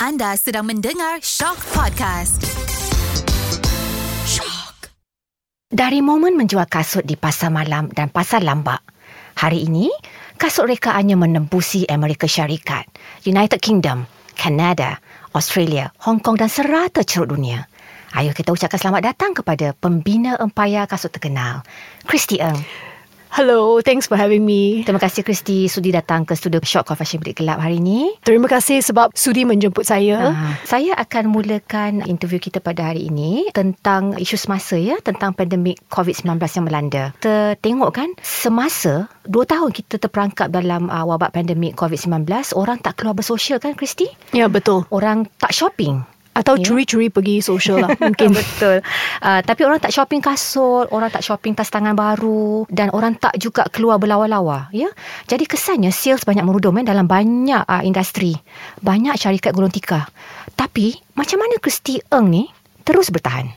Anda sedang mendengar Shock Podcast. Shock. Dari momen menjual kasut di pasar malam dan pasar lambak, hari ini kasut rekaannya menembusi Amerika Syarikat, United Kingdom, Canada, Australia, Hong Kong dan serata ceruk dunia. Ayo kita ucapkan selamat datang kepada pembina empayar kasut terkenal, Christy Eng. Hello, thanks for having me. Terima kasih Christy sudi datang ke studio Shock Coffee Fashion Bilik Gelap hari ini. Terima kasih sebab sudi menjemput saya. Ah, saya akan mulakan interview kita pada hari ini tentang isu semasa ya, tentang pandemik COVID-19 yang melanda. Kita tengok kan, semasa dua tahun kita terperangkap dalam uh, wabak pandemik COVID-19, orang tak keluar bersosial kan Christy? Ya, betul. Orang tak shopping. Atau Ya. curi-curi pergi social lah mungkin. Betul. Uh, tapi orang tak shopping kasut, orang tak shopping tas tangan baru dan orang tak juga keluar berlawa-lawa, ya. Jadi kesannya sales banyak merudum eh, dalam banyak uh, industri. Banyak syarikat gulung tikar. Tapi macam mana Christy Eng ni terus bertahan?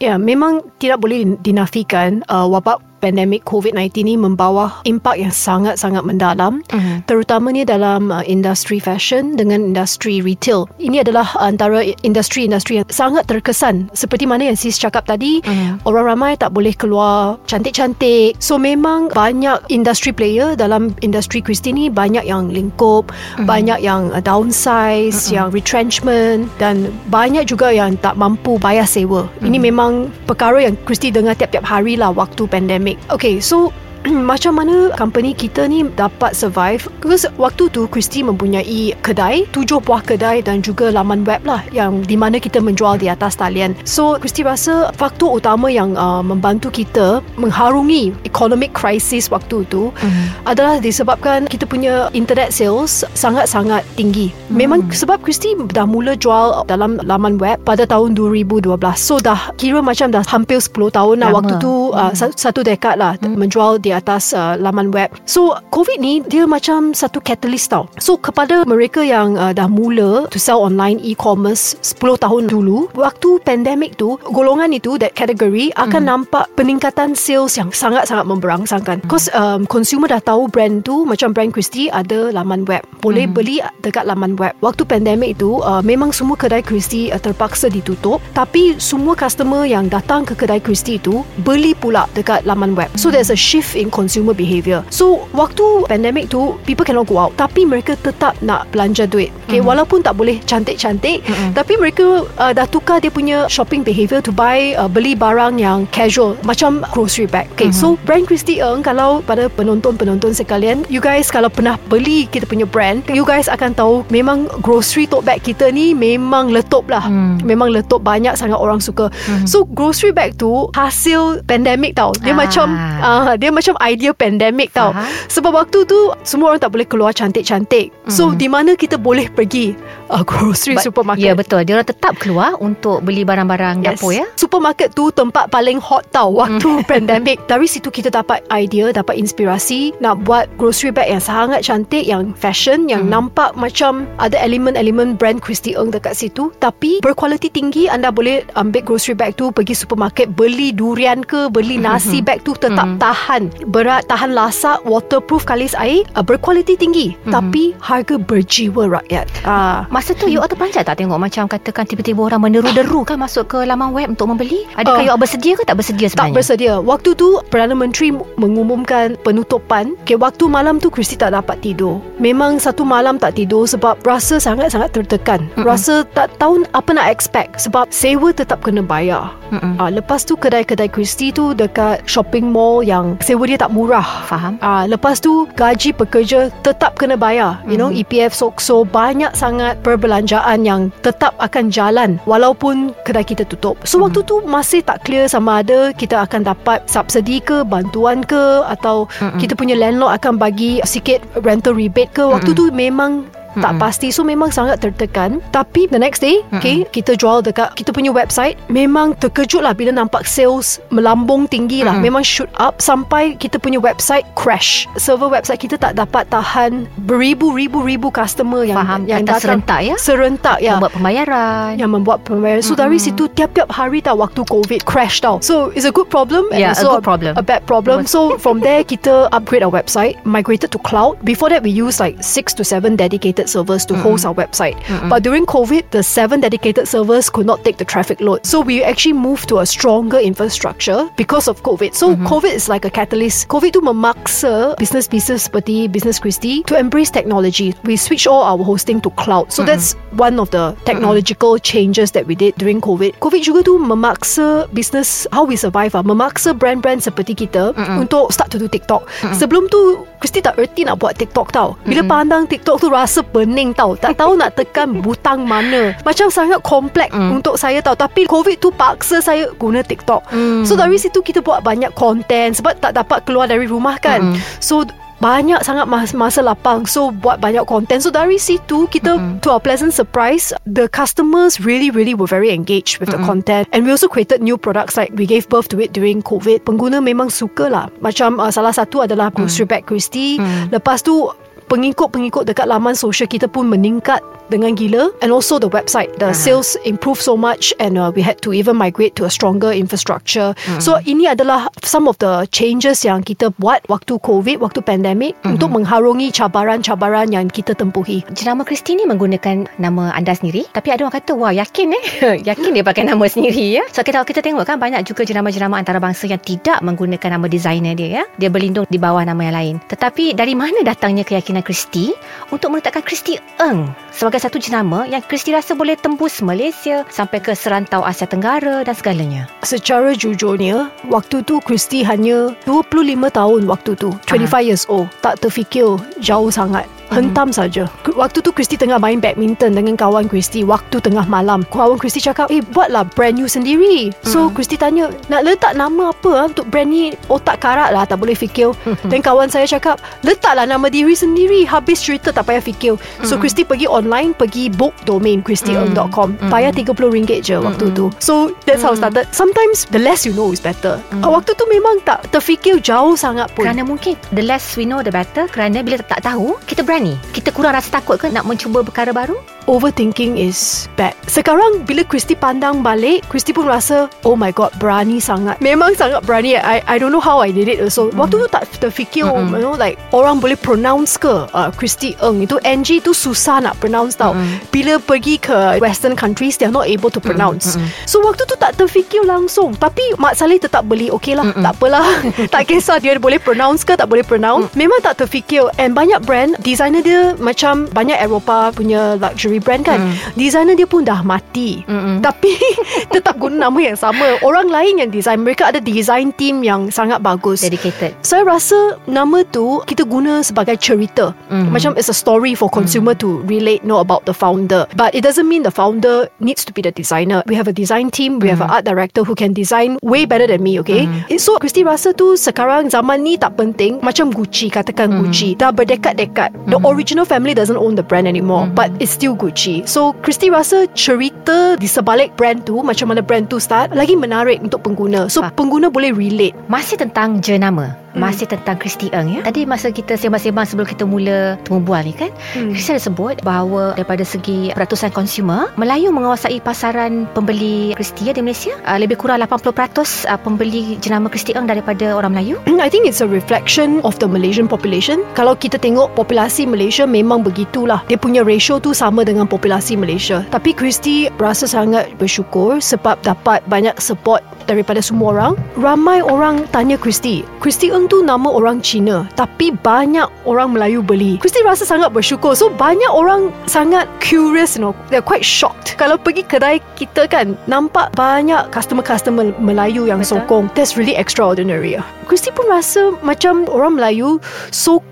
Ya, memang tidak boleh dinafikan uh, wabak pandemik COVID-19 ni membawa impak yang sangat-sangat mendalam Mhm. terutamanya dalam uh, industri fashion dengan industri retail. Ini adalah antara industri-industri yang sangat terkesan seperti mana yang sis cakap tadi, Mhm. orang ramai tak boleh keluar cantik-cantik. So memang banyak industri player dalam industri Christie ni banyak yang lingkup, banyak yang uh, downsize, yang retrenchment dan banyak juga yang tak mampu bayar sewa. Ini memang perkara yang Christie dengar tiap-tiap hari lah waktu pandemik. Okay, so macam mana company kita ni dapat survive because waktu tu Christy mempunyai kedai tujuh buah kedai dan juga laman web lah yang di mana kita menjual di atas talian so Christy rasa faktor utama yang uh, membantu kita mengharungi economic crisis waktu tu Mhm. adalah disebabkan kita punya internet sales sangat-sangat tinggi memang sebab Christy dah mula jual dalam laman web pada tahun 2012 so dah kira macam dah hampir 10 tahun lah Lama. waktu tu uh, satu, satu dekad lah hmm. menjual di atas uh, laman web. So COVID ni dia macam satu catalyst tau. So kepada mereka yang uh, dah mula to sell online e-commerce 10 tahun dulu, waktu pandemic tu golongan itu that category akan nampak peningkatan sales yang sangat-sangat memberangsangkan. Because um, consumer dah tahu brand tu macam brand Christie ada laman web. Boleh beli dekat laman web. Waktu pandemic tu uh, memang semua kedai Christie uh, terpaksa ditutup tapi semua customer yang datang ke kedai Christie tu beli pula dekat laman web. So there's a shift in consumer behaviour. So waktu pandemic tu people cannot go out tapi mereka tetap nak belanja duit. Okay, walaupun tak boleh cantik-cantik tapi mereka uh, dah tukar dia punya shopping behaviour to buy uh, beli barang yang casual macam grocery bag. Okay, so brand Christie Eng kalau pada penonton-penonton sekalian, you guys kalau pernah beli kita punya brand, you guys akan tahu memang grocery tote bag kita ni memang letup lah. Hmm. Memang letup banyak sangat orang suka. So grocery bag tu hasil pandemic tau. Dia Ah. macam uh, dia macam idea pandemic tau. Faham. Sebab waktu tu semua orang tak boleh keluar cantik-cantik. So di mana kita boleh pergi uh, grocery But- supermarket. Ya betul. Dia orang tetap keluar untuk beli barang-barang dapur ya. Supermarket tu tempat paling hot tau waktu pandemic. Dari situ kita dapat idea, dapat inspirasi nak buat grocery bag yang sangat cantik, yang fashion, yang nampak macam ada elemen-elemen brand Christie Eng dekat situ. Tapi berkualiti tinggi, anda boleh ambil grocery bag tu pergi supermarket, beli durian ke, beli nasi bag tu tetap tahan. Berat, tahan lasak, waterproof kalis air, uh, berkualiti tinggi. Tapi harga berjiwa rakyat. Ah. Masa tu you all terperanjat tak tengok macam katakan tiba-tiba orang meneru-deru kan masuk ke laman web untuk membeli? Adakah Oh. you all bersedia ke tak bersedia Tak sebenarnya? bersedia. Waktu tu Perdana Menteri mengumumkan penutupan. Okay, waktu malam tu Christy tak dapat tidur. Memang satu malam tak tidur sebab rasa sangat-sangat tertekan. Mm-mm. Rasa tak tahu apa nak expect sebab sewa tetap kena bayar. Mm-mm. Ah, lepas tu kedai-kedai Christy tu dekat shopping mall yang sewa dia tak murah. Faham? Ah, lepas tu gaji pekerja tetap kena bayar. You know, EPF SOKSO banyak sangat perbelanjaan yang tetap akan jalan walaupun kedai kita tutup. So waktu tu masih tak clear sama ada kita akan dapat subsidi ke, bantuan ke atau kita punya landlord akan bagi sikit rental rebate ke. Waktu tu memang tak pasti. So memang sangat tertekan. Tapi the next day okay kita jual dekat kita punya website. Memang terkejut lah bila nampak sales melambung tinggi lah. Memang shoot up sampai kita punya website crash. Server website kita tak dapat tahan beribu-ribu-ribu customer yang Faham. yang Datang. serentak ya? serentak ya. Membuat pembayaran. yang membuat pembayaran. So dari situ tiap-tiap hari tau waktu covid crash tau. So it's a good problem and Yeah, a also good problem. a bad problem. So from there kita upgrade our website migrated to cloud. Before that we use like 6 to 7 dedicated dedicated servers to host our website. But during COVID, the seven dedicated servers could not take the traffic load. So we actually moved to a stronger infrastructure because of COVID. So COVID is like a catalyst. COVID tu memaksa business pieces seperti Business Christie to embrace technology. We switch all our hosting to cloud. So that's one of the technological changes that we did during COVID. COVID juga tu memaksa business how we survive ah, memaksa brand-brand seperti kita untuk start to do TikTok. Sebelum tu Christy tak erti nak buat TikTok tau. Bila pandang TikTok tu rasa pening tau. Tak tahu nak tekan butang mana. Macam sangat kompleks untuk saya tau. Tapi COVID tu paksa saya guna TikTok. So dari situ kita buat banyak content sebab tak dapat keluar dari rumah kan. So banyak sangat mas- masa lapang so buat banyak content so dari situ kita mm-hmm. to our pleasant surprise the customers really really were very engaged with mm-hmm. the content and we also created new products like we gave birth to it during covid pengguna memang suka lah macam uh, salah satu adalah grocery bag Christie lepas tu pengikut-pengikut dekat laman sosial kita pun meningkat dengan gila. And also the website the sales improved so much and uh, we had to even migrate to a stronger infrastructure. So ini adalah some of the changes yang kita buat waktu covid waktu pandemic untuk mengharungi cabaran-cabaran yang kita tempuhi. Jenama Kristi ni menggunakan nama anda sendiri Tapi ada orang kata Wah yakin eh? Yakin dia pakai nama sendiri ya? So kita, kita tengok kan Banyak juga jenama-jenama antarabangsa Yang tidak menggunakan nama designer dia ya? Dia berlindung di bawah nama yang lain. Tetapi dari mana datangnya keyakinan Kristi Untuk meletakkan Kristi Eng Sebagai satu jenama Yang Kristi rasa boleh tembus Malaysia Sampai ke serantau Asia Tenggara Dan segalanya. Secara jujurnya Waktu tu Christy hanya 25 tahun waktu tu 25 years old. Tak terfikir jauh sangat Hentam saja. Waktu tu Christy tengah main badminton dengan kawan Christy waktu tengah malam. Kawan Christy cakap, "Eh, buatlah brand new sendiri." So Christy tanya, "Nak letak nama apa ah untuk brand ni?" Otak karat lah, tak boleh fikir. Dan kawan saya cakap, "Letaklah nama diri sendiri. Habis cerita tak payah fikir." So Christy pergi online, pergi book domain christyeung.com. Bayar RM30 je waktu tu. So that's how it started. Sometimes the less you know is better. Ah, Waktu tu memang tak terfikir jauh sangat pun. Kerana mungkin The less we know the better Kerana bila tak tahu Kita berani Kita kurang rasa takut ke Nak mencuba perkara baru overthinking is bad. Sekarang bila Christy pandang balik, Christy pun rasa, oh my god, berani sangat. Memang sangat berani. I I don't know how I did it also. Waktu tu tak terfikir, Mm-mm. you know, like orang boleh pronounce ke uh, Christy Eng. Itu NG tu susah nak pronounce tau. Bila pergi ke western countries, they are not able to pronounce. So waktu tu tak terfikir langsung. Tapi Mak Saleh tetap beli, okay lah, tak apalah. tak kisah dia boleh pronounce ke tak boleh pronounce. Memang tak terfikir. And banyak brand, designer dia macam banyak Eropah punya luxury brand kan. Designer dia pun dah mati. Tapi tetap guna nama yang sama. Orang lain yang design, mereka ada design team yang sangat bagus. Dedicated Saya rasa nama tu kita guna sebagai cerita. Mhm. Macam it's a story for consumer to relate know about the founder. But it doesn't mean the founder needs to be the designer. We have a design team, we have Mhm. an art director who can design way better than me, okay? So Christy rasa tu sekarang zaman ni tak penting macam Gucci katakan Mhm. Gucci dah berdekat-dekat. The original family doesn't own the brand anymore, Mhm. but it's still Gucci. So Christy rasa cerita di sebalik brand tu macam mana brand tu start lagi menarik untuk pengguna. So Faham. pengguna boleh relate. Masih tentang jenama Masih tentang Kristi Eng ya Tadi masa kita sembang-sembang Sebelum kita mula Temu bual ni kan Hmm. Kristi ada sebut Bahawa daripada segi Peratusan konsumer Melayu menguasai pasaran Pembeli Kristi ya di Malaysia uh, Lebih kurang 80% uh, Pembeli jenama Kristi Eng Daripada orang Melayu I think it's a reflection of the Malaysian population. Kalau kita tengok populasi Malaysia memang begitulah. Dia punya ratio tu sama dengan populasi Malaysia. Tapi Christy rasa sangat bersyukur sebab dapat banyak support daripada semua orang. Ramai orang tanya Christy. Christy Eng tu nama orang Cina. Tapi banyak orang Melayu beli. Christy rasa sangat bersyukur. So banyak orang sangat curious you know. They're quite shocked. Kalau pergi kedai kita kan nampak banyak customer-customer Melayu yang Betul. sokong. That's really extraordinary. Christy pun rasa macam orang Melayu sokong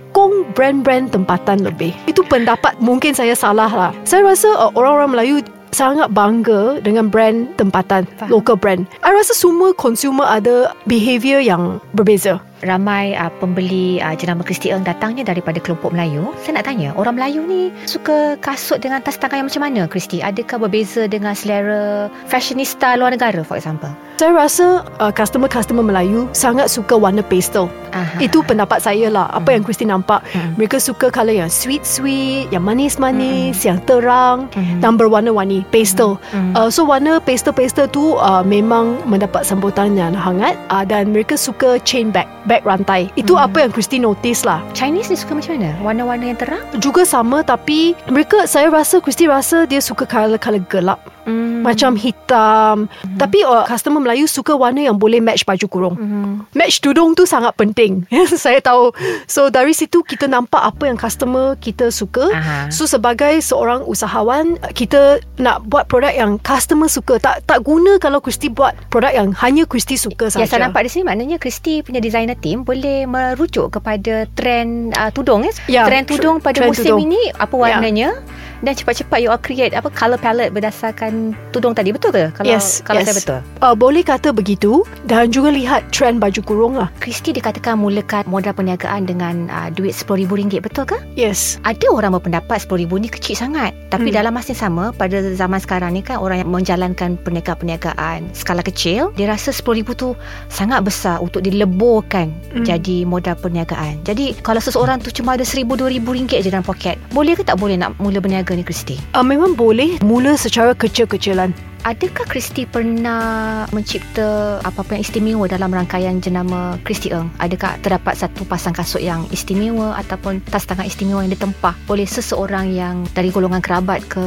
brand-brand tempatan lebih. Itu pendapat mungkin saya salah lah. Saya rasa uh, orang-orang Melayu sangat bangga dengan brand tempatan, Faham. local brand. I rasa semua consumer ada behaviour yang berbeza. Ramai uh, pembeli uh, jenama Kristi Eng Datangnya daripada kelompok Melayu Saya nak tanya Orang Melayu ni Suka kasut dengan tas tangan yang macam mana Kristi? Adakah berbeza dengan selera Fashionista luar negara for example? Saya rasa uh, customer-customer Melayu sangat suka warna pastel. Aha. Itu pendapat saya lah. Apa yang Christy nampak. Hmm. Mereka suka colour yang sweet-sweet, yang manis-manis, yang terang, Mhm. dan berwarna-warni, pastel. Hmm. Uh, so warna pastel-pastel tu uh, memang mendapat sambutan yang hangat uh, dan mereka suka chain bag. Beg rantai. Itu apa yang Christy notice lah. Chinese ni suka macam mana? Warna-warna yang terang? Juga sama tapi mereka saya rasa Christy rasa dia suka color-color gelap. Hmm. Macam hitam. Tapi uh, customer Melayu suka warna yang boleh match baju kurung. Hmm. Match tudung tu sangat penting. saya tahu. So dari situ kita nampak apa yang customer kita suka. Aha. So sebagai seorang usahawan kita nak buat produk yang customer suka. Tak tak guna kalau Christy buat produk yang hanya Christy suka saja. Yang saya nampak di sini maknanya Christy punya designer team boleh merujuk kepada trend uh, tudung ya. Ya, trend tr- tudung pada trend musim tudung. ini apa warnanya dan cepat-cepat you all create apa color palette berdasarkan tudung tadi betul ke? Kalau Yes, kalau yes. saya betul. Uh, boleh kata begitu dan juga lihat trend baju kurung lah. Christy dikatakan mulakan modal perniagaan dengan uh, duit RM10,000 betul ke? Yes. Ada orang berpendapat RM10,000 ni kecil sangat. Tapi Hmm. dalam masa yang sama pada zaman sekarang ni kan orang yang menjalankan perniagaan-perniagaan skala kecil, dia rasa RM10,000 tu sangat besar untuk dileburkan Hmm. jadi modal perniagaan. Jadi kalau seseorang tu cuma ada RM1,000-RM2,000 je dalam poket, boleh ke tak boleh nak mula berniaga ni Christy? Uh, memang boleh mula secara kecil-kecilan. Adakah Christy pernah mencipta apa-apa yang istimewa dalam rangkaian jenama Christy Eng? Adakah terdapat satu pasang kasut yang istimewa ataupun tas tangan istimewa yang ditempah oleh seseorang yang dari golongan kerabat ke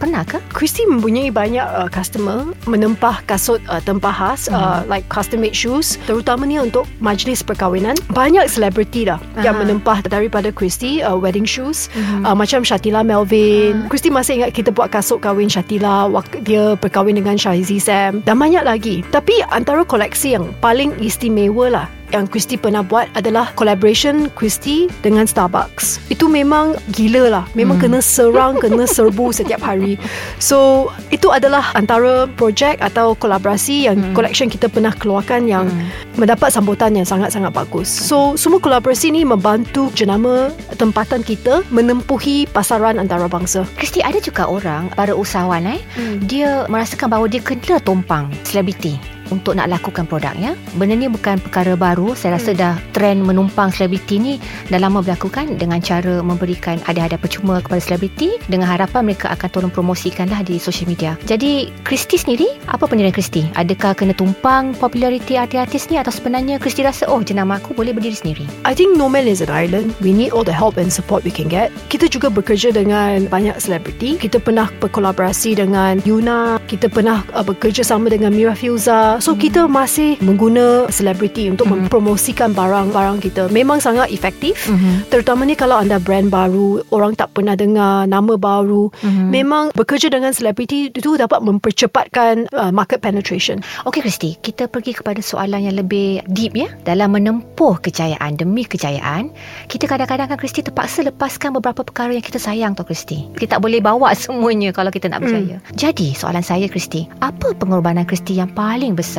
Pernah ke? Christy mempunyai banyak uh, customer menempah kasut uh, tempah khas uh, like custom made shoes terutamanya untuk majlis perkahwinan. Banyak selebriti dah yang Aha. menempah daripada Christy uh, wedding shoes Mhm. uh, macam Shatila Melvin. Ah. Christy masih ingat kita buat kasut kahwin Shatila waktu dia berkahwin dengan Shaizi Sam dan banyak lagi. Tapi antara koleksi yang paling istimewa lah yang Christy pernah buat adalah collaboration Christy dengan Starbucks. Itu memang gila lah. Memang Hmm. kena serang, kena serbu setiap hari. So, itu adalah antara projek atau kolaborasi yang Hmm. collection kita pernah keluarkan yang Hmm. mendapat sambutan yang sangat-sangat bagus. So, semua kolaborasi ni membantu jenama tempatan kita menempuhi pasaran antarabangsa. Christy ada juga orang para usahawan eh dia merasakan bahawa dia kena tumpang selebriti untuk nak lakukan produknya. Benda ni bukan perkara baru. Saya rasa dah trend menumpang selebriti ni dah lama berlaku kan dengan cara memberikan hadiah-hadiah percuma kepada selebriti dengan harapan mereka akan tolong promosikanlah di social media. Jadi Christy sendiri, apa penilaian Christy? Adakah kena tumpang populariti artis-artis ni atau sebenarnya Christy rasa oh jenama aku boleh berdiri sendiri? I think no man is an island. We need all the help and support we can get. Kita juga bekerja dengan banyak selebriti. Kita pernah berkolaborasi dengan Yuna. Kita pernah uh, bekerja sama dengan Mira Filza. So kita masih mengguna selebriti untuk Hmm. mempromosikan barang-barang kita. Memang sangat efektif. Mhm. Terutamanya kalau anda brand baru, orang tak pernah dengar nama baru. Mhm. Memang bekerja dengan selebriti itu dapat mempercepatkan uh, market penetration. Okey Kristi, kita pergi kepada soalan yang lebih deep ya. Dalam menempuh kejayaan demi kejayaan, kita kadang-kadang kan Kristi terpaksa lepaskan beberapa perkara yang kita sayang tau Kristi. Kita tak boleh bawa semuanya kalau kita nak berjaya. Jadi, soalan saya Kristi, apa pengorbanan Kristi yang paling besar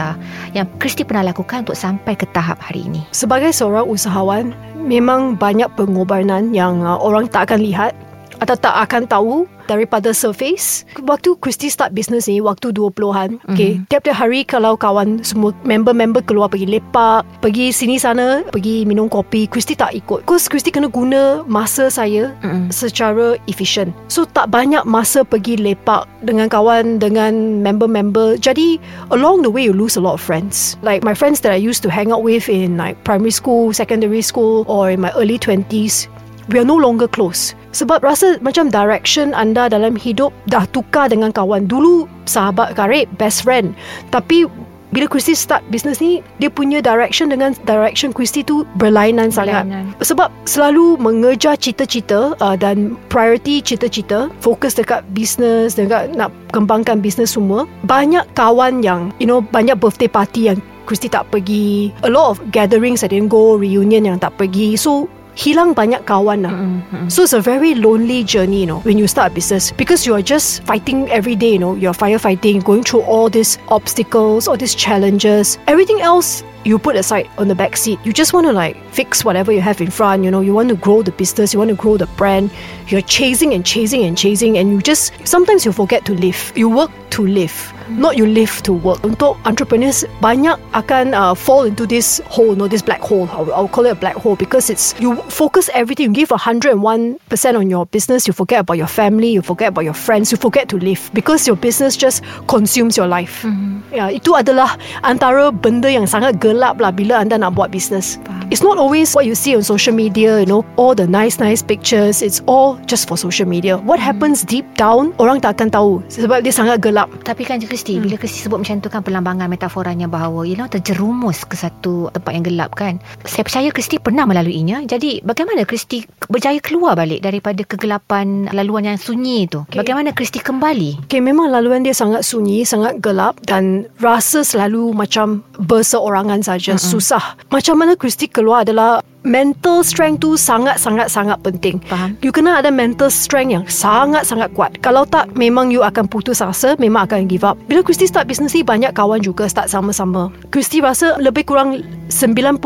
yang Kristi pernah lakukan untuk sampai ke tahap hari ini? Sebagai seorang usahawan, memang banyak pengorbanan yang uh, orang tak akan lihat atau tak akan tahu daripada surface. Waktu Christy start business ni, waktu 20-an, okay, tiap-tiap hari kalau kawan semua member-member keluar pergi lepak, pergi sini sana, pergi minum kopi, Christy tak ikut. Because Christy kena guna masa saya Mm-mm. secara efisien. So tak banyak masa pergi lepak dengan kawan dengan member-member. Jadi along the way you lose a lot of friends. Like my friends that I used to hang out with in like primary school, secondary school or in my early 20s, we are no longer close. Sebab rasa macam direction anda dalam hidup dah tukar dengan kawan. Dulu sahabat karib, best friend. Tapi bila Christy start business ni, dia punya direction dengan direction Christy tu berlainan sangat. Berlainan. Sebab selalu mengejar cita-cita uh, dan priority cita-cita, fokus dekat business, dekat nak kembangkan business semua. Banyak kawan yang, you know, banyak birthday party yang Christy tak pergi. A lot of gatherings I didn't go, reunion yang tak pergi. So, hilang banyak kawan lah. Mm-mm. So it's a very lonely journey, you know, when you start a business because you are just fighting every day, you know, you're firefighting, going through all these obstacles, all these challenges. Everything else you put aside on the back seat. You just want to like fix whatever you have in front, you know, you want to grow the business, you want to grow the brand. You're chasing and chasing and chasing and you just sometimes you forget to live. You work to live. Not you live to work. Untuk entrepreneurs banyak akan uh, fall into this hole, no, this black hole. I'll, I'll call it a black hole because it's you focus everything. You give hundred and one percent on your business. You forget about your family. You forget about your friends. You forget to live because your business just consumes your life. Ya, itu adalah antara benda yang sangat gelap lah bila anda nak buat bisnes. It's not always what you see on social media, you know, all the nice nice pictures. It's all just for social media. What happens deep down, orang tak akan tahu sebab dia sangat gelap. Tapi kan Kristi hmm. Bila Kristi sebut macam tu kan Perlambangan metaforanya bahawa You know terjerumus ke satu Tempat yang gelap kan Saya percaya Kristi pernah melaluinya Jadi bagaimana Kristi Berjaya keluar balik Daripada kegelapan Laluan yang sunyi itu okay. Bagaimana Kristi kembali Okay, memang laluan dia sangat sunyi, sangat gelap dan rasa selalu macam berseorangan saja, mm-hmm. susah. Macam mana Kristi keluar adalah mental strength tu sangat-sangat-sangat penting. Faham. You kena ada mental strength yang sangat-sangat kuat. Kalau tak, memang you akan putus asa, memang akan give up. Bila Kristi start bisnes ni, banyak kawan juga start sama-sama. Kristi rasa lebih kurang 99%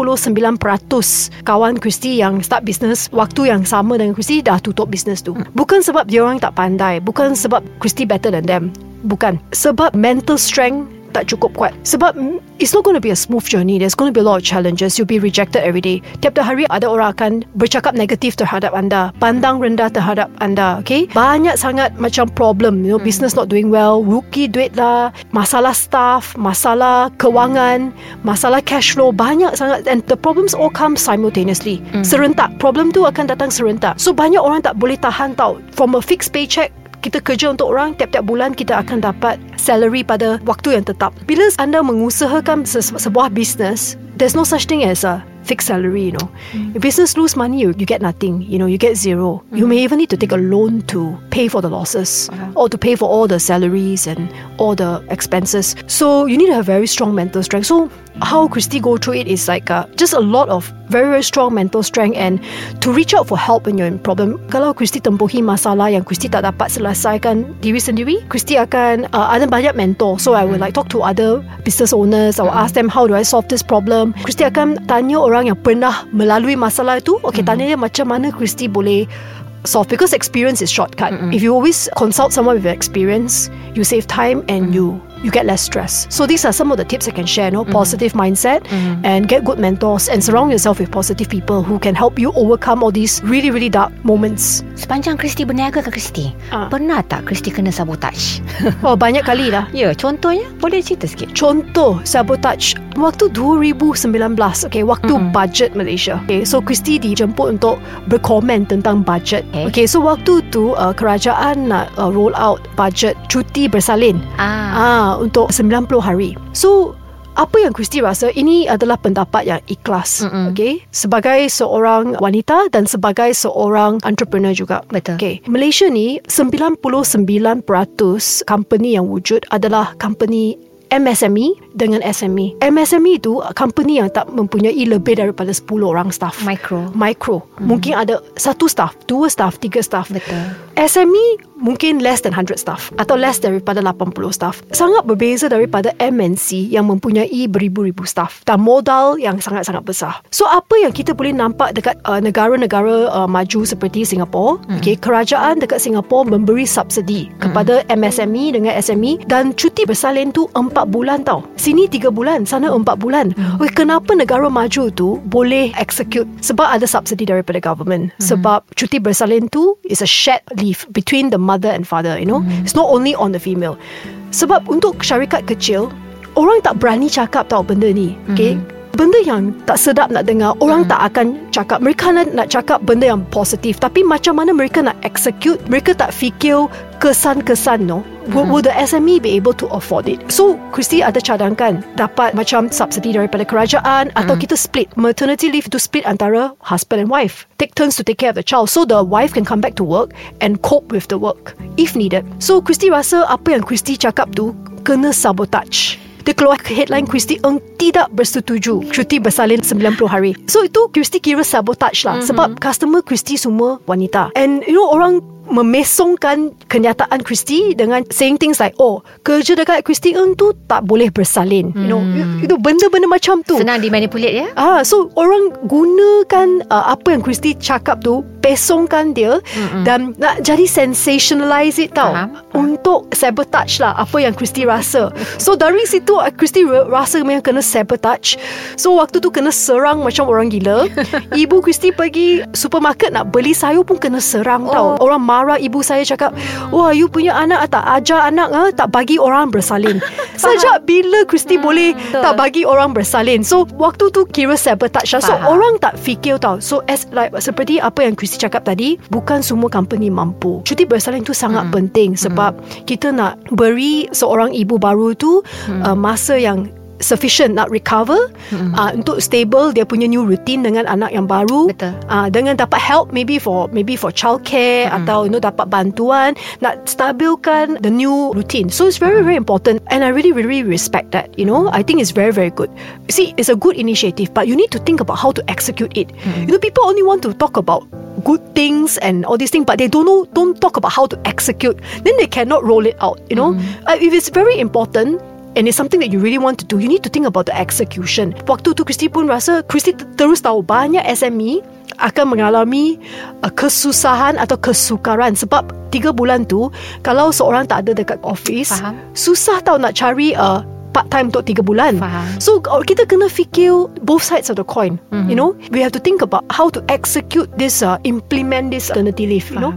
kawan Kristi yang start bisnes waktu yang sama dengan Kristi dah tutup bisnes tu. Bukan sebab dia orang tak pandai, bukan sebab Kristi better than them. Bukan. Sebab mental strength tak cukup kuat. Sebab mm, it's not going to be a smooth journey. There's going to be a lot of challenges. You'll be rejected every day. Tiap-tiap hari ada orang akan bercakap negatif terhadap anda. Pandang rendah terhadap anda. Okay? Banyak sangat macam problem. You know, business not doing well. Rugi duit lah. Masalah staff. Masalah kewangan. Masalah cash flow. Banyak sangat. And the problems all come simultaneously. Serentak. Problem tu akan datang serentak. So banyak orang tak boleh tahan tau. From a fixed paycheck kita kerja untuk orang tiap-tiap bulan kita akan dapat salary pada waktu yang tetap. Bila anda mengusahakan se- sebuah bisnes, there's no such thing as a fixed salary, you know. If business lose money, you, you get nothing, you know, you get zero. You may even need to take a loan to pay for the losses or to pay for all the salaries and all the expenses. So you need to have very strong mental strength. So how Christy go through it is like uh, just a lot of very very strong mental strength and to reach out for help when you're in problem. Kalau Christy tempuhi masalah yang Christy tak dapat selesaikan diri sendiri, Christy akan uh, ada banyak mentor. So I will like talk to other business owners. I will ask them how do I solve this problem. Christy akan tanya orang yang pernah melalui masalah itu. Okay, tanya dia macam mana Christy boleh solve because experience is shortcut. If you always consult someone with experience, you save time and you you get less stress. So these are some of the tips I can share. No positive mindset and get good mentors and surround yourself with positive people who can help you overcome all these really really dark moments. Sepanjang Kristi berniaga ke Kristi Ah. Pernah tak Kristi kena sabotage Oh banyak kali lah. Ya contohnya Boleh cerita sikit Contoh sabotage waktu 2019 okay waktu Mm-mm. budget Malaysia okay so Christy dijemput untuk berkomen tentang budget Okay. okay so waktu tu uh, kerajaan nak uh, roll out budget cuti bersalin Ah, ah untuk 90 hari so apa yang Christy rasa ini adalah pendapat yang ikhlas Mm-mm. okay sebagai seorang wanita dan sebagai seorang entrepreneur juga Betul. Okay, Malaysia ni 99% company yang wujud adalah company MSME dengan SME. MSME itu company yang tak mempunyai lebih daripada 10 orang staff. Micro Micro. Mungkin ada satu staff, dua staff, tiga staff. Betul SME mungkin less than 100 staff atau less daripada 80 staff. Sangat berbeza daripada MNC yang mempunyai beribu-ribu staff dan modal yang sangat-sangat besar. So apa yang kita boleh nampak dekat uh, negara-negara uh, maju seperti Singapura, hmm. okay, kerajaan dekat Singapura memberi subsidi kepada MSME dengan SME dan cuti bersalin tu 4 bulan tau. Sini 3 bulan, sana 4 bulan. Okay, kenapa negara maju tu boleh execute? Sebab ada subsidi daripada government. Sebab cuti bersalin tu is a shared leave between the mother and father, you know. It's not only on the female. Sebab untuk syarikat kecil, orang tak berani cakap tau benda ni. Okay? Benda yang tak sedap nak dengar Orang tak akan cakap. Mereka nak, nak cakap benda yang positif. Tapi macam mana mereka nak execute? Mereka tak fikir kesan-kesan no? Will, will the SME be able to afford it? So, Christy ada cadangkan Dapat macam subsidi daripada kerajaan Atau kita split Maternity leave to split antara husband and wife. Take turns to take care of the child So the wife can come back to work And cope with the work If needed. So, Christy rasa Apa yang Christy cakap tu Kena sabotage dia keluar ke headline Christy Eng tidak bersetuju cuti bersalin 90 hari. So itu Christy kira sabotage lah mm-hmm. sebab customer Christy semua wanita. And you know orang memesongkan kenyataan Christy dengan saying things like oh kerja dekat Christy Eng tu tak boleh bersalin. You know itu benda-benda macam tu. Senang dimanipulate ya Ah, so orang gunakan uh, apa yang Christy cakap tu pesongkan dia Mm-mm. dan nak jadi sensationalize it tau Faham. untuk sabotage lah apa yang Christy rasa. So dari situ Christy rasa memang kena sabotage. So waktu tu kena serang macam orang gila. Ibu Christy pergi supermarket nak beli sayur pun kena serang oh. tau. Orang marah ibu saya cakap, "Wah, you punya anak tak ajar anak ah, tak bagi orang bersalin." Sejak bila Christy hmm, boleh betul. tak bagi orang bersalin. So waktu tu kira sabotage lah. So orang tak fikir tau. So as like seperti apa yang Christy cakap tadi, bukan semua company mampu. Cuti bersalin tu sangat hmm. penting sebab hmm. kita nak beri seorang ibu baru tu hmm. uh, masa yang sufficient nak recover mm-hmm. uh, untuk stable dia punya new routine dengan anak yang baru betul uh, dengan dapat help maybe for maybe for childcare mm-hmm. atau you know dapat bantuan nak stabilkan the new routine so it's very very important and I really really respect that you know I think it's very very good see it's a good initiative but you need to think about how to execute it mm-hmm. you know people only want to talk about good things and all these things but they don't know don't talk about how to execute then they cannot roll it out you know mm-hmm. uh, if it's very important and it's something that you really want to do, you need to think about the execution. Waktu tu Christy pun rasa, Christy terus tahu banyak SME akan mengalami uh, kesusahan atau kesukaran sebab tiga bulan tu kalau seorang tak ada dekat office Faham. susah tau nak cari uh, part time untuk 3 bulan. Faham. So kita kena fikir both sides of the coin. Mm-hmm. You know, we have to think about how to execute this, uh, implement this maternity leave. Faham. You know,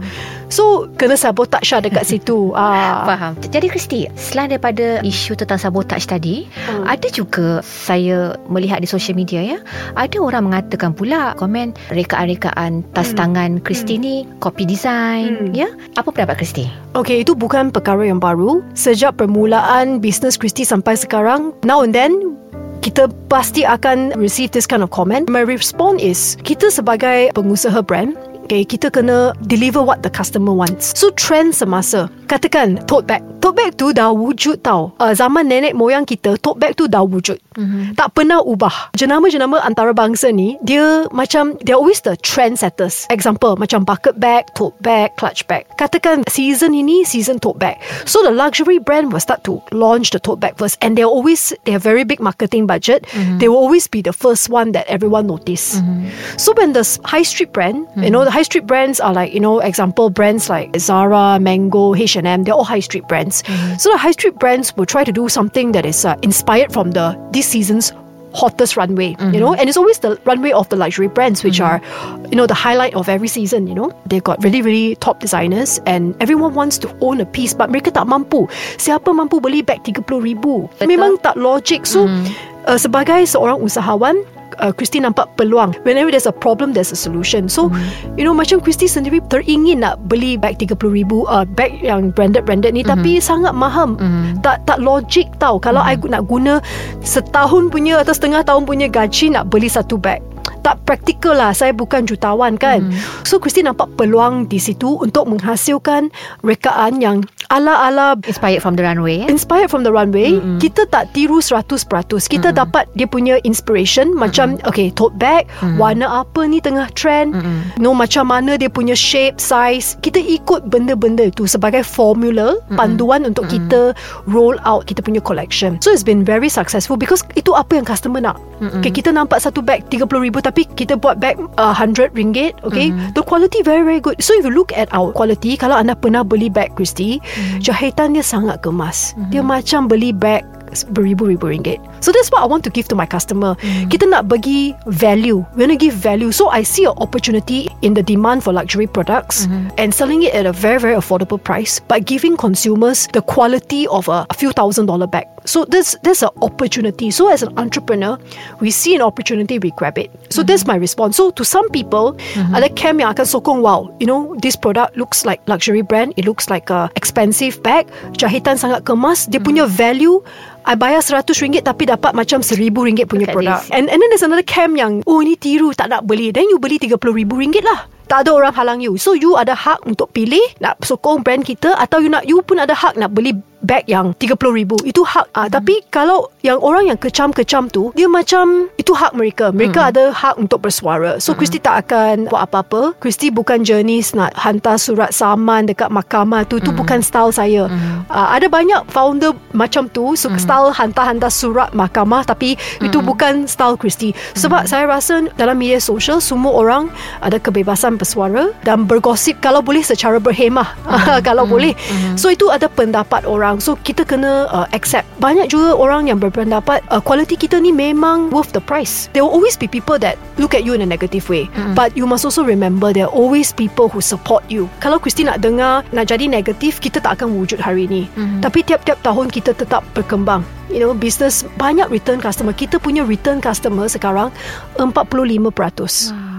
so kena sabotage lah dekat situ. Ah. Faham. Jadi Kristi, selain daripada isu tentang sabotage tadi, hmm. ada juga saya melihat di social media ya, ada orang mengatakan pula komen rekaan-rekaan tas hmm. tangan Kristi hmm. ni copy design, hmm. ya. Apa pendapat Kristi? Okay, itu bukan perkara yang baru. Sejak permulaan bisnes Kristi sampai sekarang, now and then kita pasti akan receive this kind of comment. My response is, kita sebagai pengusaha brand, okay, kita kena deliver what the customer wants. So trend semasa. Katakan tote bag. Tote bag tu dah wujud tau. Uh, zaman nenek moyang kita, tote bag tu dah wujud. Mm-hmm. Tak pernah ubah. Jenama-jenama antarabangsa ni, dia macam, they're always the trendsetters. Example, macam bucket bag, tote bag, clutch bag. Katakan season ini, season tote bag. So the luxury brand will start to launch the tote bag first. And they're always, they have very big marketing budget. Mm-hmm. They will always be the first one that everyone notice. Mm-hmm. So when the high street brand, you know, the high street brands are like, you know, example brands like Zara, Mango, H&M, they're all high street brands. Mm-hmm. So the high street brands will try to do something that is uh, inspired from the this season's hottest runway, mm-hmm. you know, and it's always the runway of the luxury brands, which mm-hmm. are, you know, the highlight of every season, you know. They've got really, really top designers and everyone wants to own a piece, but mereka tak mampu. Siapa mampu beli bag 30 ribu? Memang tak logic. So, mm-hmm. uh, sebagai seorang usahawan, uh, Christy nampak peluang. Whenever there's a problem, there's a solution. So, mm. you know, macam Christy sendiri teringin nak beli bag 30 ribu, uh, bag yang branded-branded ni, mm-hmm. tapi sangat mahal. Mm. Tak tak logik tau. Kalau mm. I nak guna setahun punya atau setengah tahun punya gaji nak beli satu bag tak praktikal lah saya bukan jutawan kan hmm. so Christy nampak peluang di situ untuk menghasilkan rekaan yang ala-ala inspired from the runway eh? inspired from the runway hmm. kita tak tiru 100% kita hmm. dapat dia punya inspiration hmm. macam okay tote bag hmm. warna apa ni tengah trend hmm. no macam mana dia punya shape size kita ikut benda-benda itu sebagai formula hmm. panduan untuk hmm. kita roll out kita punya collection so it's been very successful because itu apa yang customer nak hmm. okay, kita nampak satu bag 30 ribu tapi kita buat bag uh, 100 ringgit okay mm. the quality very very good so if you look at our quality kalau anda pernah beli bag Christy mm. jahitan dia sangat kemas mm. dia macam beli bag beribu-ribu ringgit. So that's what I want to give to my customer. Mm. Kita nak bagi value. We want to give value. So I see an opportunity in the demand for luxury products mm-hmm. and selling it at a very, very affordable price by giving consumers the quality of a, a few thousand dollar bag. So this there's an opportunity. So as an entrepreneur, we see an opportunity, we grab it. So mm-hmm. that's my response. So to some people, mm-hmm. ada cam yang akan sokong, wow, you know, this product looks like luxury brand. It looks like a expensive bag. Jahitan sangat kemas. Dia mm-hmm. punya value I bayar seratus ringgit tapi dapat macam seribu ringgit punya produk. And, and then there's another cam yang, oh ini tiru tak nak beli. Then you beli tiga puluh ribu ringgit lah. Tak ada orang halang you. So you ada hak untuk pilih nak sokong brand kita atau you nak you pun ada hak nak beli bag yang RM30,000 itu hak. Ah tapi kalau yang orang yang kecam-kecam tu dia macam itu hak mereka. Mereka ada hak untuk bersuara. So Christy tak akan buat apa-apa. Christy bukan jenis nak hantar surat saman dekat mahkamah tu. Itu bukan style saya. Ah, ada banyak founder macam tu so style hantar-hantar surat mahkamah. Tapi itu bukan style Christy. Sebab saya rasa dalam media sosial semua orang ada kebebasan bersuara dan bergosip kalau boleh secara berhemah. Kalau boleh. So itu ada pendapat orang so kita kena uh, accept. Banyak juga orang yang berpendapat uh, quality kita ni memang worth the price. There will always be people that look at you in a negative way. But you must also remember there are always people who support you. Kalau Christy nak dengar nak jadi negatif kita tak akan wujud hari ni. Tapi tiap-tiap tahun kita tetap berkembang. You know business banyak return customer. Kita punya return customer sekarang 45%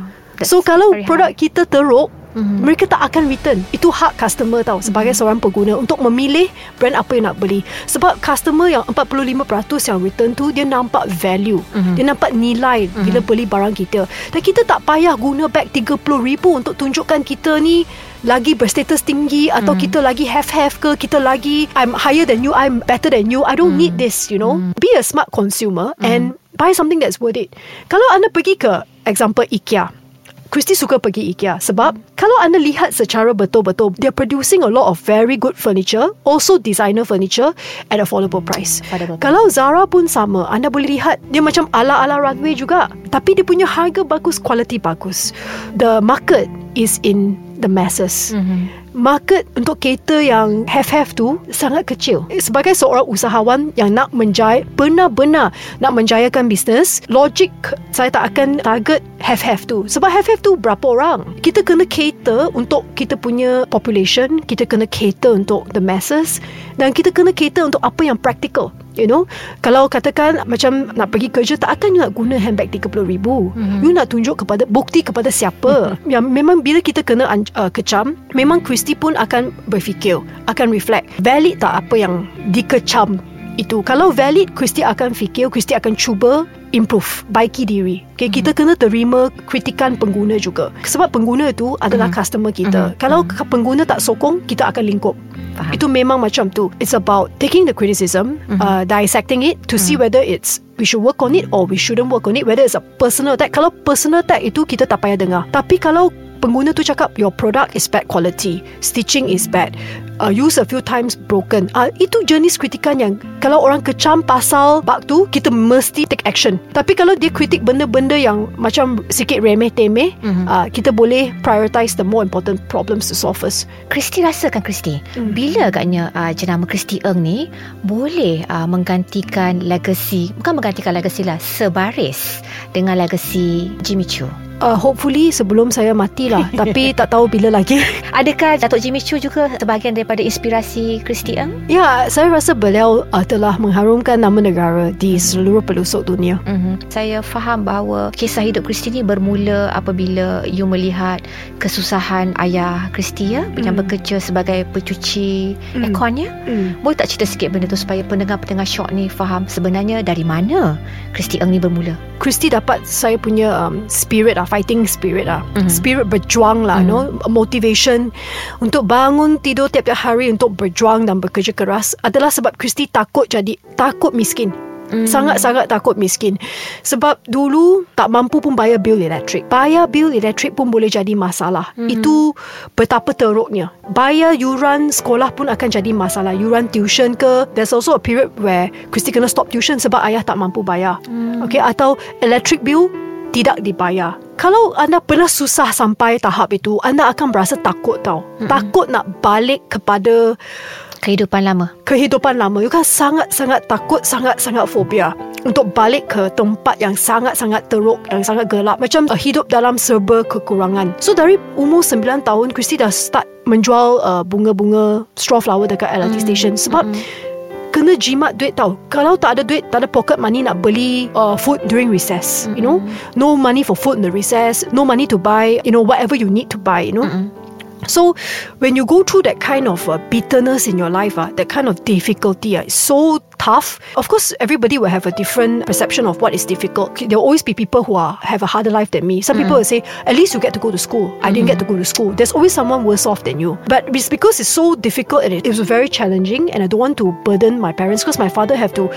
So kalau produk kita teruk Mm-hmm. Mereka tak akan return. Itu hak customer tau Sebagai seorang pengguna Untuk memilih Brand apa yang nak beli. Sebab customer yang 45% yang return tu Dia nampak value. Mm-hmm. Dia nampak nilai mm-hmm. Bila beli barang kita. Dan kita tak payah guna bag RM30,000 Untuk tunjukkan kita ni lagi berstatus tinggi atau Hmm. kita lagi have-have ke kita lagi I'm higher than you I'm better than you. I don't Hmm. need this you know. Be a smart consumer and buy something that's worth it. Kalau anda pergi ke example IKEA Christy suka pergi IKEA sebab kalau anda lihat secara betul-betul they're producing a lot of very good furniture also designer furniture at affordable price. Affordable price. kalau Zara pun sama anda boleh lihat dia macam ala-ala runway juga tapi dia punya harga bagus quality bagus. The market is in the masses market untuk cater yang have-have tu sangat kecil. Sebagai seorang usahawan yang nak menjaya, benar-benar nak menjayakan bisnes, logik saya tak akan target have-have tu. Sebab have-have tu berapa orang? Kita kena cater untuk kita punya population, kita kena cater untuk the masses dan kita kena cater untuk apa yang practical. You know Kalau katakan Macam nak pergi kerja Tak akan you nak guna handbag RM30,000 mm-hmm. You nak tunjuk kepada Bukti kepada siapa? Yang memang bila kita kena uh, kecam Memang Christy pun akan berfikir Akan reflect Valid tak apa yang Dikecam itu Kalau valid Christy akan fikir Christy akan cuba Improve Baiki diri okay, Kita kena terima Kritikan pengguna juga Sebab pengguna tu Adalah customer kita Kalau pengguna tak sokong Kita akan lingkup Faham. itu memang macam tu. It's about taking the criticism, uh, dissecting it to see whether it's we should work on it or we shouldn't work on it. Whether it's a personal attack. Kalau personal attack itu kita tak payah dengar. Tapi kalau pengguna tu cakap your product is bad quality, stitching is bad, uh, use a few times broken. Uh, itu jenis kritikan yang kalau orang kecam pasal bug tu kita mesti take action. Tapi kalau dia kritik benda-benda yang macam sikit remeh temeh, uh, kita boleh prioritize the more important problems to solve first. Kristi rasakan Kristi Hmm. Bila agaknya uh, jenama Kristi Eng ni Boleh uh, menggantikan legacy Bukan menggantikan legacy lah Sebaris dengan legacy Jimmy Choo Uh, hopefully sebelum saya matilah Tapi tak tahu bila lagi Adakah Datuk Jimmy Choo juga sebahagian daripada inspirasi Kristi Eng? Ya, saya rasa beliau uh, telah mengharumkan nama negara Di seluruh pelosok dunia Mm-hmm. Saya faham bahawa kisah hidup Kristi ni bermula apabila you melihat kesusahan ayah Kristi ya yang Mm. bekerja sebagai pencuci Mm. airconnya. hmm. Boleh tak cerita sikit benda tu supaya pendengar-pendengar shock ni faham sebenarnya dari mana Kristi Eng ni bermula? Christy dapat saya punya um, spirit lah Fighting spirit lah Mhm. Spirit berjuang lah Mhm. no? Motivation Untuk bangun tidur tiap-tiap hari Untuk berjuang dan bekerja keras Adalah sebab Christy takut jadi Takut miskin Mm. Sangat-sangat takut miskin Sebab dulu Tak mampu pun bayar bil elektrik Bayar bil elektrik pun boleh jadi masalah Mhm. Itu Betapa teruknya Bayar yuran sekolah pun akan jadi masalah Yuran tuition ke There's also a period where Christy kena stop tuition Sebab ayah tak mampu bayar Mm. Okay, atau electric bill tidak dibayar. Kalau anda pernah susah sampai tahap itu, anda akan berasa takut tau. Mm-mm. Takut nak balik kepada Kehidupan lama. kehidupan lama. You kan sangat-sangat takut, sangat-sangat fobia untuk balik ke tempat yang sangat-sangat teruk, yang sangat gelap. Macam uh, hidup dalam serba kekurangan. So dari umur 9 tahun, Christy dah start menjual uh, bunga-bunga straw flower dekat LRT Mm. station. Sebab kena jimat duit tau. Kalau tak ada duit, tak ada pocket money nak beli uh, food during recess. You know, no money for food in the recess, no money to buy, you know, whatever you need to buy, you know. Mm-mm. So when you go through that kind of uh, bitterness in your life, uh, that kind of difficulty, uh, it's so tough. Of course, everybody will have a different perception of what is difficult. There will always be people who are have a harder life than me. Some people will say, at least you get to go to school. I didn't get to go to school. There's always someone worse off than you. But it's because it's so difficult and it, it was very challenging and I don't want to burden my parents because my father have to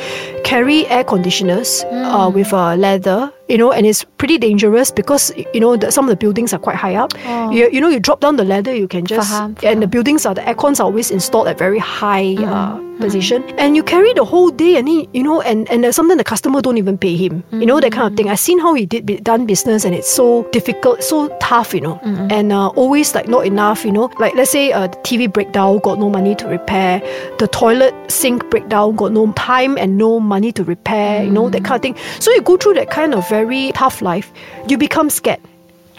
carry air conditioners uh, with a leather you know, and it's pretty dangerous because you know the, some of the buildings are quite high up. You, you know, you drop down the ladder, you can just Faham, and the buildings are the aircons are always installed at very high uh, position, and you carry the whole day, and he, you know, and and there's something the customer don't even pay him, you know, that kind of thing. I've seen how he did done business, and it's so difficult, so tough, you know, and uh, always like not enough, you know, like let's say uh, the TV breakdown, got no money to repair, the toilet sink breakdown, got no time and no money to repair, you know, that kind of thing. So you go through that kind of very tough life, you become scared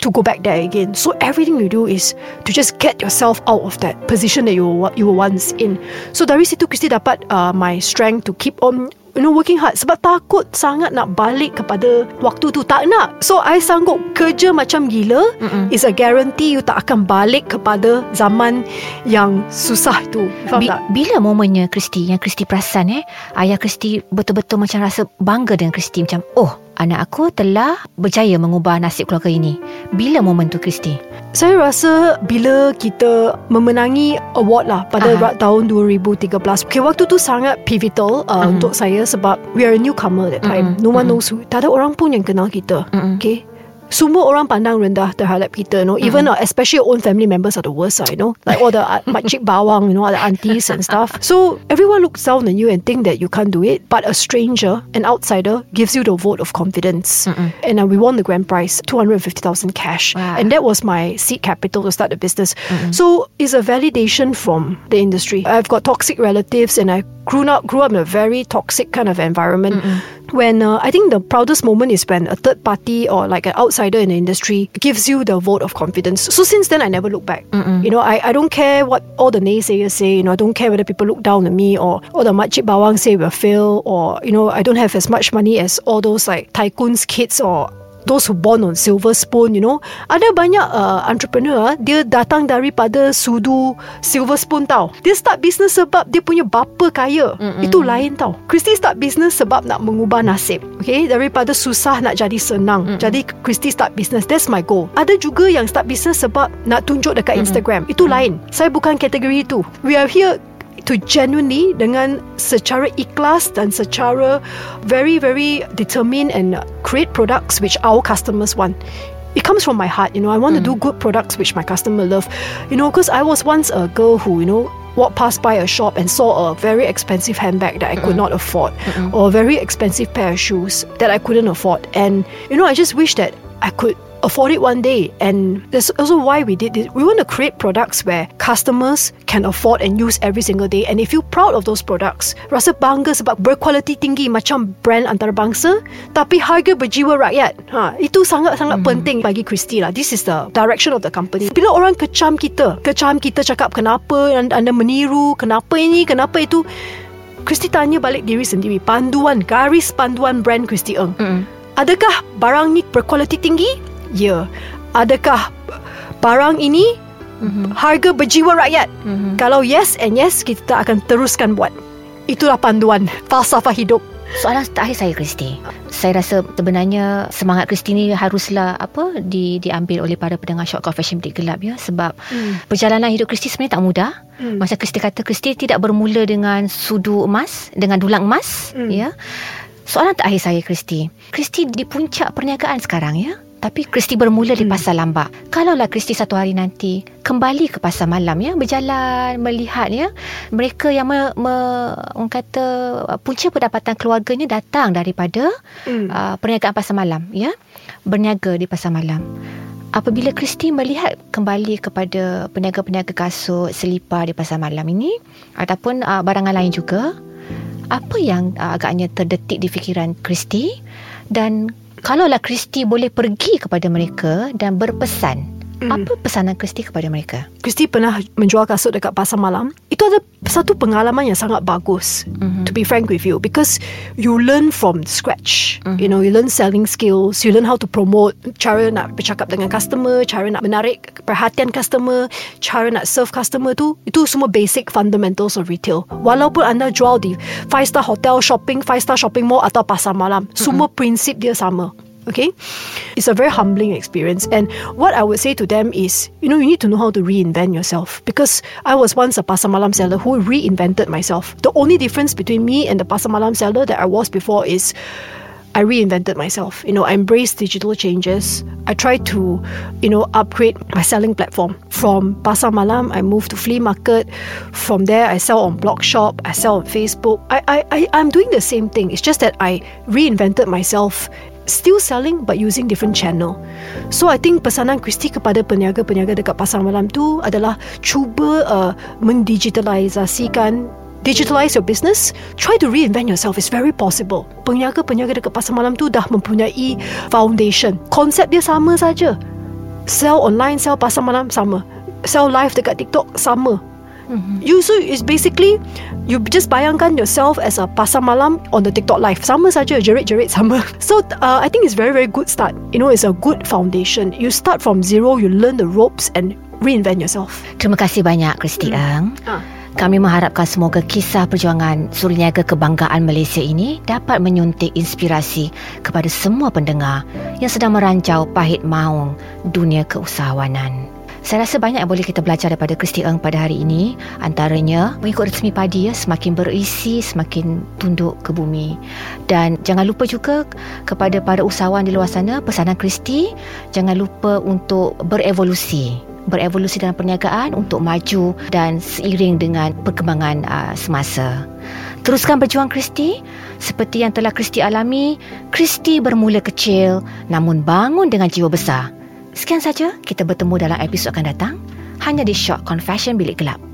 to go back there again. So everything you do is to just get yourself out of that position that you were, you were once in. So dari situ Kristi dapat uh, my strength to keep on you know working hard. Sebab takut sangat nak balik kepada waktu tu. Tak nak. So I sanggup kerja macam gila. Mm-mm. is a guarantee you tak akan balik kepada zaman yang susah tu. Faham Bi- tak? bila momennya Kristi? Yang Kristi perasan eh? Ayah Kristi betul-betul macam rasa bangga dengan Kristi. Macam oh anak aku telah berjaya mengubah nasib keluarga ini. Bila momen tu Kristi Saya rasa bila kita memenangi award lah pada Aha. uh tahun 2013. Okay, waktu tu sangat pivotal uh, Mhm. untuk saya sebab we are a newcomer that time. Mhm, No one mhm. knows who. Tak ada orang pun yang kenal kita. Mm-mm. Okay. Semua orang pandang rendah terhadap kita, you know. Even uh, especially your own family members are the worst, uh, you know. Like all the uh, makcik bawang, you know, all the aunties and stuff. So everyone looks down on you and think that you can't do it. But a stranger, an outsider, gives you the vote of confidence. Mm-mm. And uh, we won the grand prize, two hundred fifty thousand cash, Wow. and that was my seed capital to start the business. So it's a validation from the industry. I've got toxic relatives, and I grew up grew up in a very toxic kind of environment. When uh, I think the proudest moment is when a third party or like an outsider in the industry gives you the vote of confidence. So since then, I never look back. You know, I, I don't care what all the naysayers say. You know, I don't care whether people look down on me or all the makcik bawang say we'll fail or you know I don't have as much money as all those like tycoons kids or those who born on silver spoon, you know. Ada banyak uh, entrepreneur, ah, dia datang daripada sudu silver spoon tau. Dia start business sebab dia punya bapa kaya. Mm-mm. Itu lain tau. Christy start business sebab nak mengubah nasib. Okay, daripada susah nak jadi senang. Mm-mm. Jadi Christy start business. That's my goal. Ada juga yang start business sebab nak tunjuk dekat Instagram. Itu lain. Saya bukan kategori itu. We are here to genuinely dengan secara ikhlas dan secara very very determined and create products which our customers want. It comes from my heart, you know. I want to mm. do good products which my customer love, you know. Because I was once a girl who, you know, walked past by a shop and saw a very expensive handbag that I could not afford, or a very expensive pair of shoes that I couldn't afford, and you know, I just wish that I could afford it one day. And that's also why we did this. We want to create products where customers can afford and use every single day. And if you proud of those products, rasa bangga sebab berkualiti tinggi macam brand antarabangsa, tapi harga berjiwa rakyat. Ha, itu sangat-sangat mm. penting bagi Christy lah. This is the direction of the company. Bila orang kecam kita, kecam kita cakap kenapa anda, meniru, kenapa ini, kenapa itu, Christy tanya balik diri sendiri. Panduan, garis panduan brand Christy Eng. Mm-mm. Adakah barang ni berkualiti tinggi? Ya. Adakah barang ini Mhm. harga berjiwa rakyat? Mhm. Kalau yes and yes, kita akan teruskan buat. Itulah panduan falsafah hidup. Soalan terakhir saya Kristi. Saya rasa sebenarnya semangat Kristi ni haruslah apa di diambil oleh para pendengar Short Confession Bilik Gelap ya sebab Hmm. perjalanan hidup Kristi sebenarnya tak mudah. Hmm. Macam Kristi kata Kristi tidak bermula dengan sudu emas, dengan dulang emas Hmm. ya. Soalan terakhir saya Kristi. Kristi di puncak perniagaan sekarang ya. Tapi Kristi bermula di pasar lambak. Kalaulah Kristi satu hari nanti kembali ke pasar malam ya, berjalan melihat ya, mereka yang me, me, orang kata punca pendapatan keluarganya datang daripada Hmm. uh, perniagaan pasar malam ya, berniaga di pasar malam. Apabila Kristi melihat kembali kepada peniaga-peniaga kasut, selipar di pasar malam ini ataupun uh, barangan lain juga, apa yang uh, agaknya terdetik di fikiran Kristi dan kalaulah Kristi boleh pergi kepada mereka dan berpesan Apa pesanan Kristi kepada mereka? Kristi pernah menjual kasut dekat pasar malam. Itu ada satu pengalaman yang sangat bagus. Mhm. To be frank with you, because you learn from scratch. Mhm. You know, you learn selling skills. You learn how to promote. Cara nak bercakap dengan customer. Cara nak menarik perhatian customer. Cara nak serve customer tu. Itu semua basic fundamentals of retail. Walaupun anda jual di five star hotel shopping, five star shopping mall atau pasar malam, semua prinsip dia sama. Okay, it's a very humbling experience. And what I would say to them is, you know, you need to know how to reinvent yourself because I was once a pasar malam seller who reinvented myself. The only difference between me and the pasar malam seller that I was before is I reinvented myself. You know, I embraced digital changes. I tried to, you know, upgrade my selling platform. From Pasar Malam, I moved to flea market. From there, I sell on Blog Shop. I sell on Facebook. I, I, I, I'm doing the same thing. It's just that I reinvented myself still selling but using different channel. So I think pesanan Kristi kepada peniaga-peniaga dekat pasar malam tu adalah cuba uh, mendigitalisasikan digitalize your business, try to reinvent yourself. It's very possible. Peniaga-peniaga dekat pasar malam tu dah mempunyai foundation. Konsep dia sama saja. Sell online, sell pasar malam sama. Sell live dekat TikTok sama. Mm-hmm. You so it's basically you just bayangkan yourself as a pasar malam on the TikTok live. Sama saja, jerit-jerit sama. So uh, I think it's very very good start. You know, it's a good foundation. You start from zero, you learn the ropes and reinvent yourself. Terima kasih banyak Kristi Ang. Ah. Kami mengharapkan semoga kisah perjuangan Suruhniaga Kebanggaan Malaysia ini dapat menyuntik inspirasi kepada semua pendengar yang sedang merancau pahit maung dunia keusahawanan. Saya rasa banyak yang boleh kita belajar daripada Kristi Eng pada hari ini. Antaranya, mengikut resmi padi ya, semakin berisi, semakin tunduk ke bumi. Dan jangan lupa juga kepada para usahawan di luar sana, pesanan Kristi, jangan lupa untuk berevolusi berevolusi dalam perniagaan untuk maju dan seiring dengan perkembangan uh, semasa. Teruskan berjuang Kristi seperti yang telah Kristi alami. Kristi bermula kecil namun bangun dengan jiwa besar. Sekian saja kita bertemu dalam episod akan datang hanya di Shock Confession Bilik Gelap.